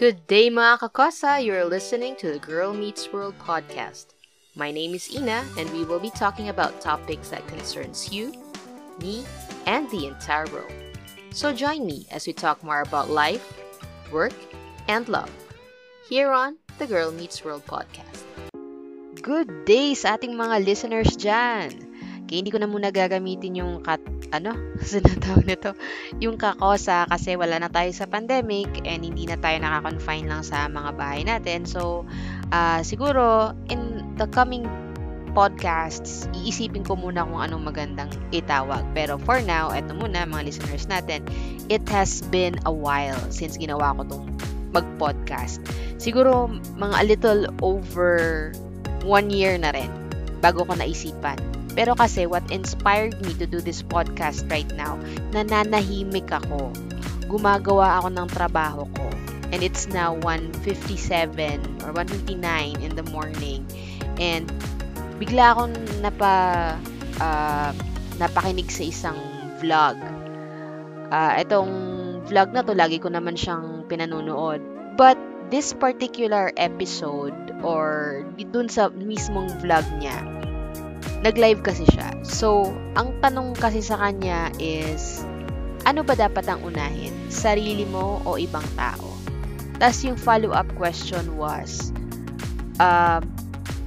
Good day mga kakosa! You're listening to the Girl Meets World podcast. My name is Ina and we will be talking about topics that concerns you, me, and the entire world. So join me as we talk more about life, work, and love. Here on the Girl Meets World podcast. Good day sa ating mga listeners dyan! Kaya hindi ko na muna gagamitin yung kat, ano, sinatawag nito, yung kakosa kasi wala na tayo sa pandemic and hindi na tayo nakakonfine lang sa mga bahay natin. So, uh, siguro, in the coming podcasts, iisipin ko muna kung anong magandang itawag. Pero for now, eto muna mga listeners natin, it has been a while since ginawa ko tong mag-podcast. Siguro mga a little over one year na rin bago ko naisipan. Pero kasi what inspired me to do this podcast right now, nananahimik ako. Gumagawa ako ng trabaho ko. And it's now 1.57 or 1.59 in the morning. And bigla akong napa, uh, napakinig sa isang vlog. Uh, itong vlog na to, lagi ko naman siyang pinanunood. But this particular episode or dun sa mismong vlog niya, nag-live kasi siya. So, ang tanong kasi sa kanya is, ano ba dapat ang unahin? Sarili mo o ibang tao? Tapos yung follow-up question was, uh,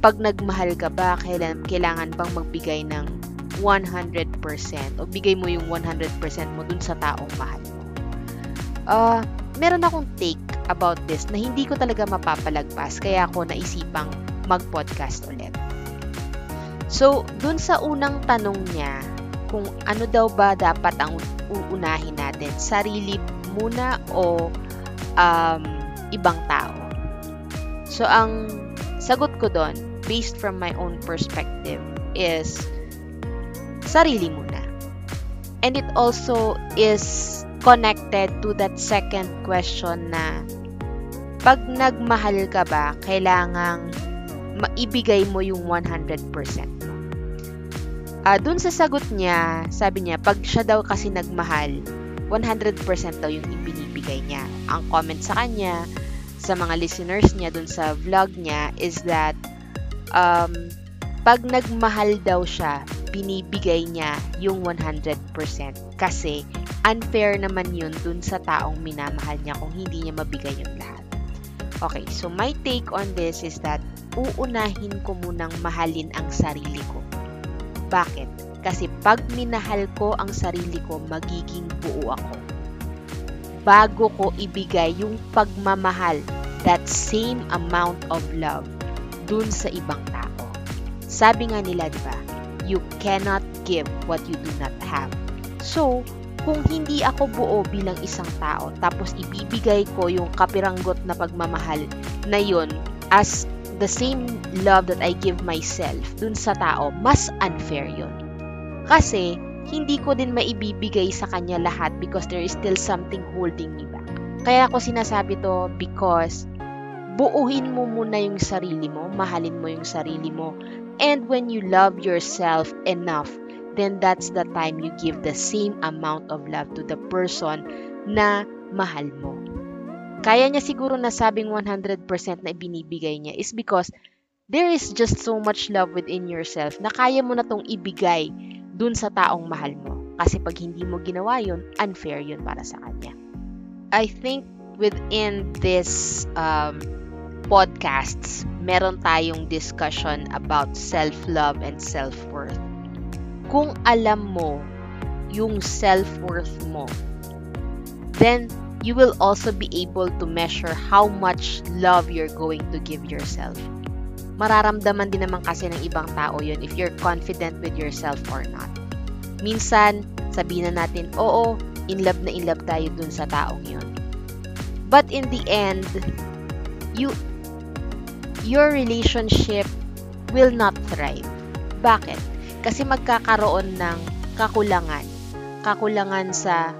pag nagmahal ka ba, kailan, kailangan bang magbigay ng 100% o bigay mo yung 100% mo dun sa taong mahal mo? Uh, meron akong take about this na hindi ko talaga mapapalagpas kaya ako naisipang mag-podcast ulit. So, dun sa unang tanong niya, kung ano daw ba dapat ang uunahin natin, sarili muna o um, ibang tao. So, ang sagot ko doon, based from my own perspective, is sarili muna. And it also is connected to that second question na pag nagmahal ka ba, kailangang maibigay mo yung 100%. Uh, dun sa sagot niya, sabi niya, pag siya daw kasi nagmahal, 100% daw yung ibinibigay niya. Ang comment sa kanya, sa mga listeners niya dun sa vlog niya, is that um, pag nagmahal daw siya, binibigay niya yung 100% kasi unfair naman yun dun sa taong minamahal niya kung hindi niya mabigay yung lahat. Okay, so my take on this is that uunahin ko munang mahalin ang sarili ko bakit? Kasi pag minahal ko ang sarili ko, magiging buo ako. Bago ko ibigay yung pagmamahal, that same amount of love, dun sa ibang tao. Sabi nga nila, di ba? You cannot give what you do not have. So, kung hindi ako buo bilang isang tao, tapos ibibigay ko yung kapiranggot na pagmamahal na yon as the same love that I give myself dun sa tao, mas unfair yun. Kasi, hindi ko din maibibigay sa kanya lahat because there is still something holding me back. Kaya ako sinasabi to because buuhin mo muna yung sarili mo, mahalin mo yung sarili mo. And when you love yourself enough, then that's the time you give the same amount of love to the person na mahal mo kaya niya siguro nasabing 100% na ibinibigay niya is because there is just so much love within yourself na kaya mo na tong ibigay dun sa taong mahal mo. Kasi pag hindi mo ginawa yun, unfair yun para sa kanya. I think within this um, podcasts, meron tayong discussion about self-love and self-worth. Kung alam mo yung self-worth mo, then you will also be able to measure how much love you're going to give yourself. Mararamdaman din naman kasi ng ibang tao yun if you're confident with yourself or not. Minsan, sabihin na natin, oo, in love na in love tayo dun sa taong yun. But in the end, you your relationship will not thrive. Bakit? Kasi magkakaroon ng kakulangan. Kakulangan sa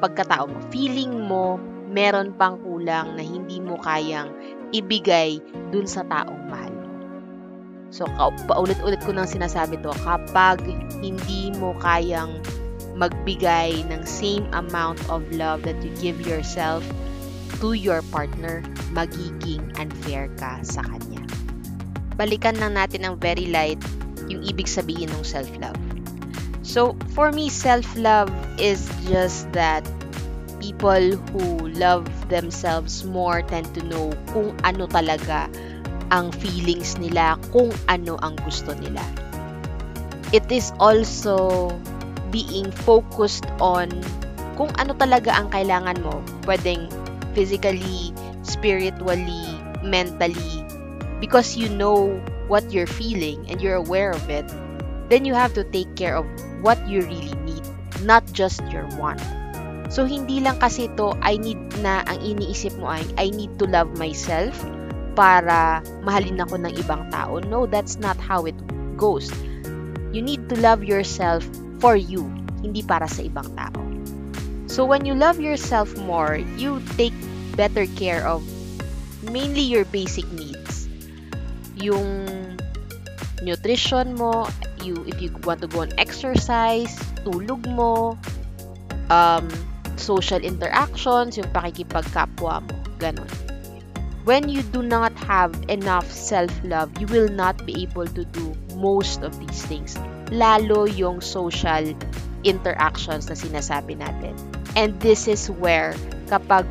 pagkatao mo. Feeling mo, meron pang kulang na hindi mo kayang ibigay dun sa taong mahal mo. So, paulit-ulit ko nang sinasabi to, kapag hindi mo kayang magbigay ng same amount of love that you give yourself, to your partner, magiging unfair ka sa kanya. Balikan lang natin ang very light yung ibig sabihin ng self-love. So, for me, self-love is just that people who love themselves more tend to know kung ano talaga ang feelings nila, kung ano ang gusto nila. It is also being focused on kung ano talaga ang kailangan mo. Pwedeng physically, spiritually, mentally. Because you know what you're feeling and you're aware of it, then you have to take care of what you really need, not just your want. So, hindi lang kasi to I need na ang iniisip mo ay, I need to love myself para mahalin ako ng ibang tao. No, that's not how it goes. You need to love yourself for you, hindi para sa ibang tao. So, when you love yourself more, you take better care of mainly your basic needs. Yung nutrition mo, you if you want to go on exercise, tulog mo, um, social interactions, yung pakikipagkapwa mo, ganun. When you do not have enough self-love, you will not be able to do most of these things. Lalo yung social interactions na sinasabi natin. And this is where kapag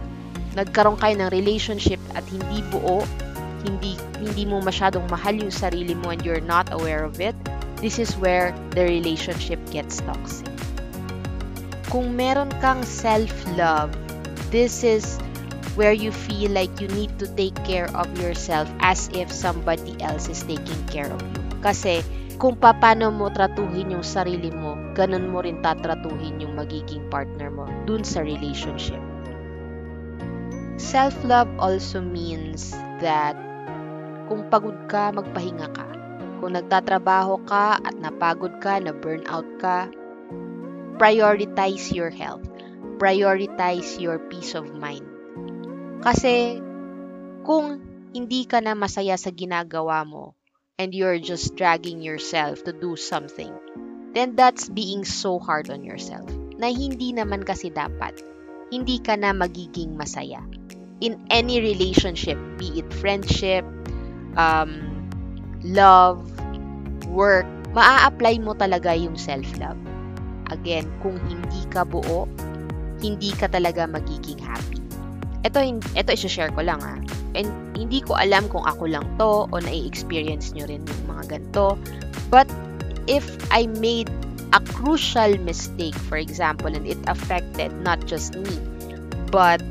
nagkaroon kayo ng relationship at hindi buo, hindi hindi mo masyadong mahal yung sarili mo and you're not aware of it, this is where the relationship gets toxic. Kung meron kang self-love, this is where you feel like you need to take care of yourself as if somebody else is taking care of you. Kasi kung paano mo tratuhin yung sarili mo, ganun mo rin tatratuhin yung magiging partner mo dun sa relationship. Self-love also means that kung pagod ka, magpahinga ka. Kung nagtatrabaho ka at napagod ka, na burnout ka, prioritize your health. Prioritize your peace of mind. Kasi kung hindi ka na masaya sa ginagawa mo and you're just dragging yourself to do something, then that's being so hard on yourself na hindi naman kasi dapat. Hindi ka na magiging masaya. In any relationship, be it friendship, um, love, work, maa-apply mo talaga yung self-love. Again, kung hindi ka buo, hindi ka talaga magiging happy. Ito, ito isi-share ko lang ah. And hindi ko alam kung ako lang to o nai-experience nyo rin yung mga ganito. But if I made a crucial mistake, for example, and it affected not just me, but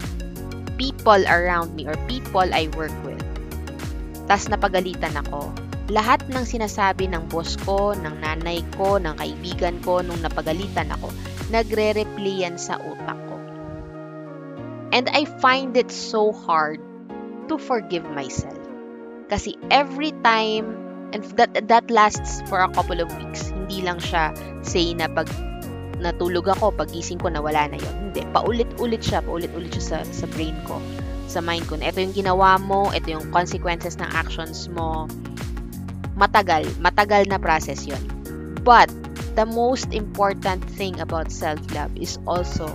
people around me or people I work with, tas napagalitan ako, lahat ng sinasabi ng boss ko, ng nanay ko, ng kaibigan ko nung napagalitan ako, nagre-replay yan sa utak ko. And I find it so hard to forgive myself. Kasi every time, and that, that lasts for a couple of weeks, hindi lang siya say na pag natulog ako, pagising ko, nawala na yon Hindi, paulit-ulit siya, paulit-ulit siya sa, sa brain ko, sa mind ko. ito yung ginawa mo, ito yung consequences ng actions mo. Matagal, matagal na process yon But, the most important thing about self-love is also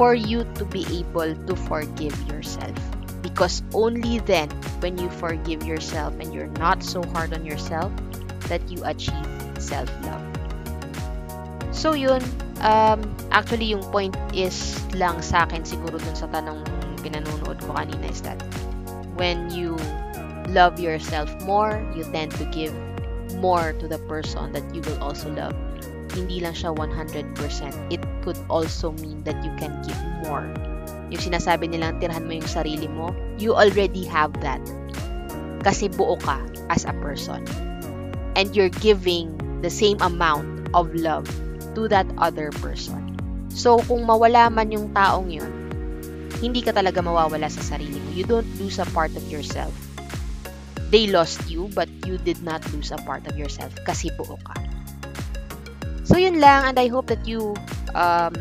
for you to be able to forgive yourself. Because only then, when you forgive yourself and you're not so hard on yourself, that you achieve self-love. So yun, um, actually yung point is lang sa akin siguro dun sa tanong pinanonood ko kanina is that when you love yourself more, you tend to give more to the person that you will also love hindi lang siya 100%. It could also mean that you can give more. Yung sinasabi nilang tirhan mo yung sarili mo, you already have that. Kasi buo ka as a person. And you're giving the same amount of love to that other person. So, kung mawala man yung taong yun, hindi ka talaga mawawala sa sarili mo. You don't lose a part of yourself. They lost you, but you did not lose a part of yourself kasi buo ka. So, yun lang. And I hope that you um,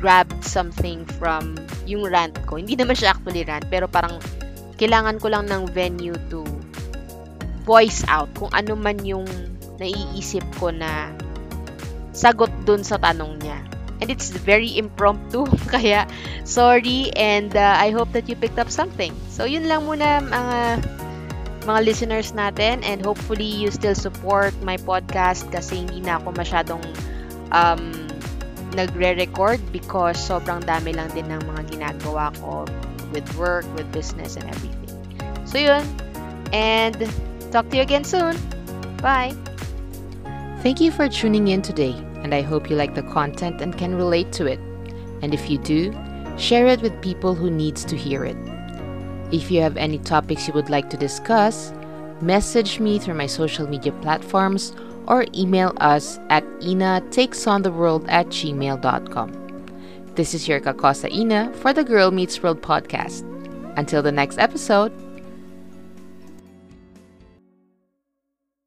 grabbed something from yung rant ko. Hindi naman siya actually rant, pero parang kailangan ko lang ng venue to voice out kung ano man yung naiisip ko na sagot dun sa tanong niya. And it's very impromptu. Kaya, sorry, and uh, I hope that you picked up something. So, yun lang muna mga mga listeners natin and hopefully you still support my podcast kasi hindi na ako masyadong um, nagre-record because sobrang dami lang din ng mga ginagawa ko with work, with business, and everything. So yun, and talk to you again soon. Bye! Thank you for tuning in today, and I hope you like the content and can relate to it. And if you do, share it with people who needs to hear it. If you have any topics you would like to discuss, message me through my social media platforms or email us at inatakesontheworld at gmail.com. This is your Kakosa Ina for the Girl Meets World podcast. Until the next episode,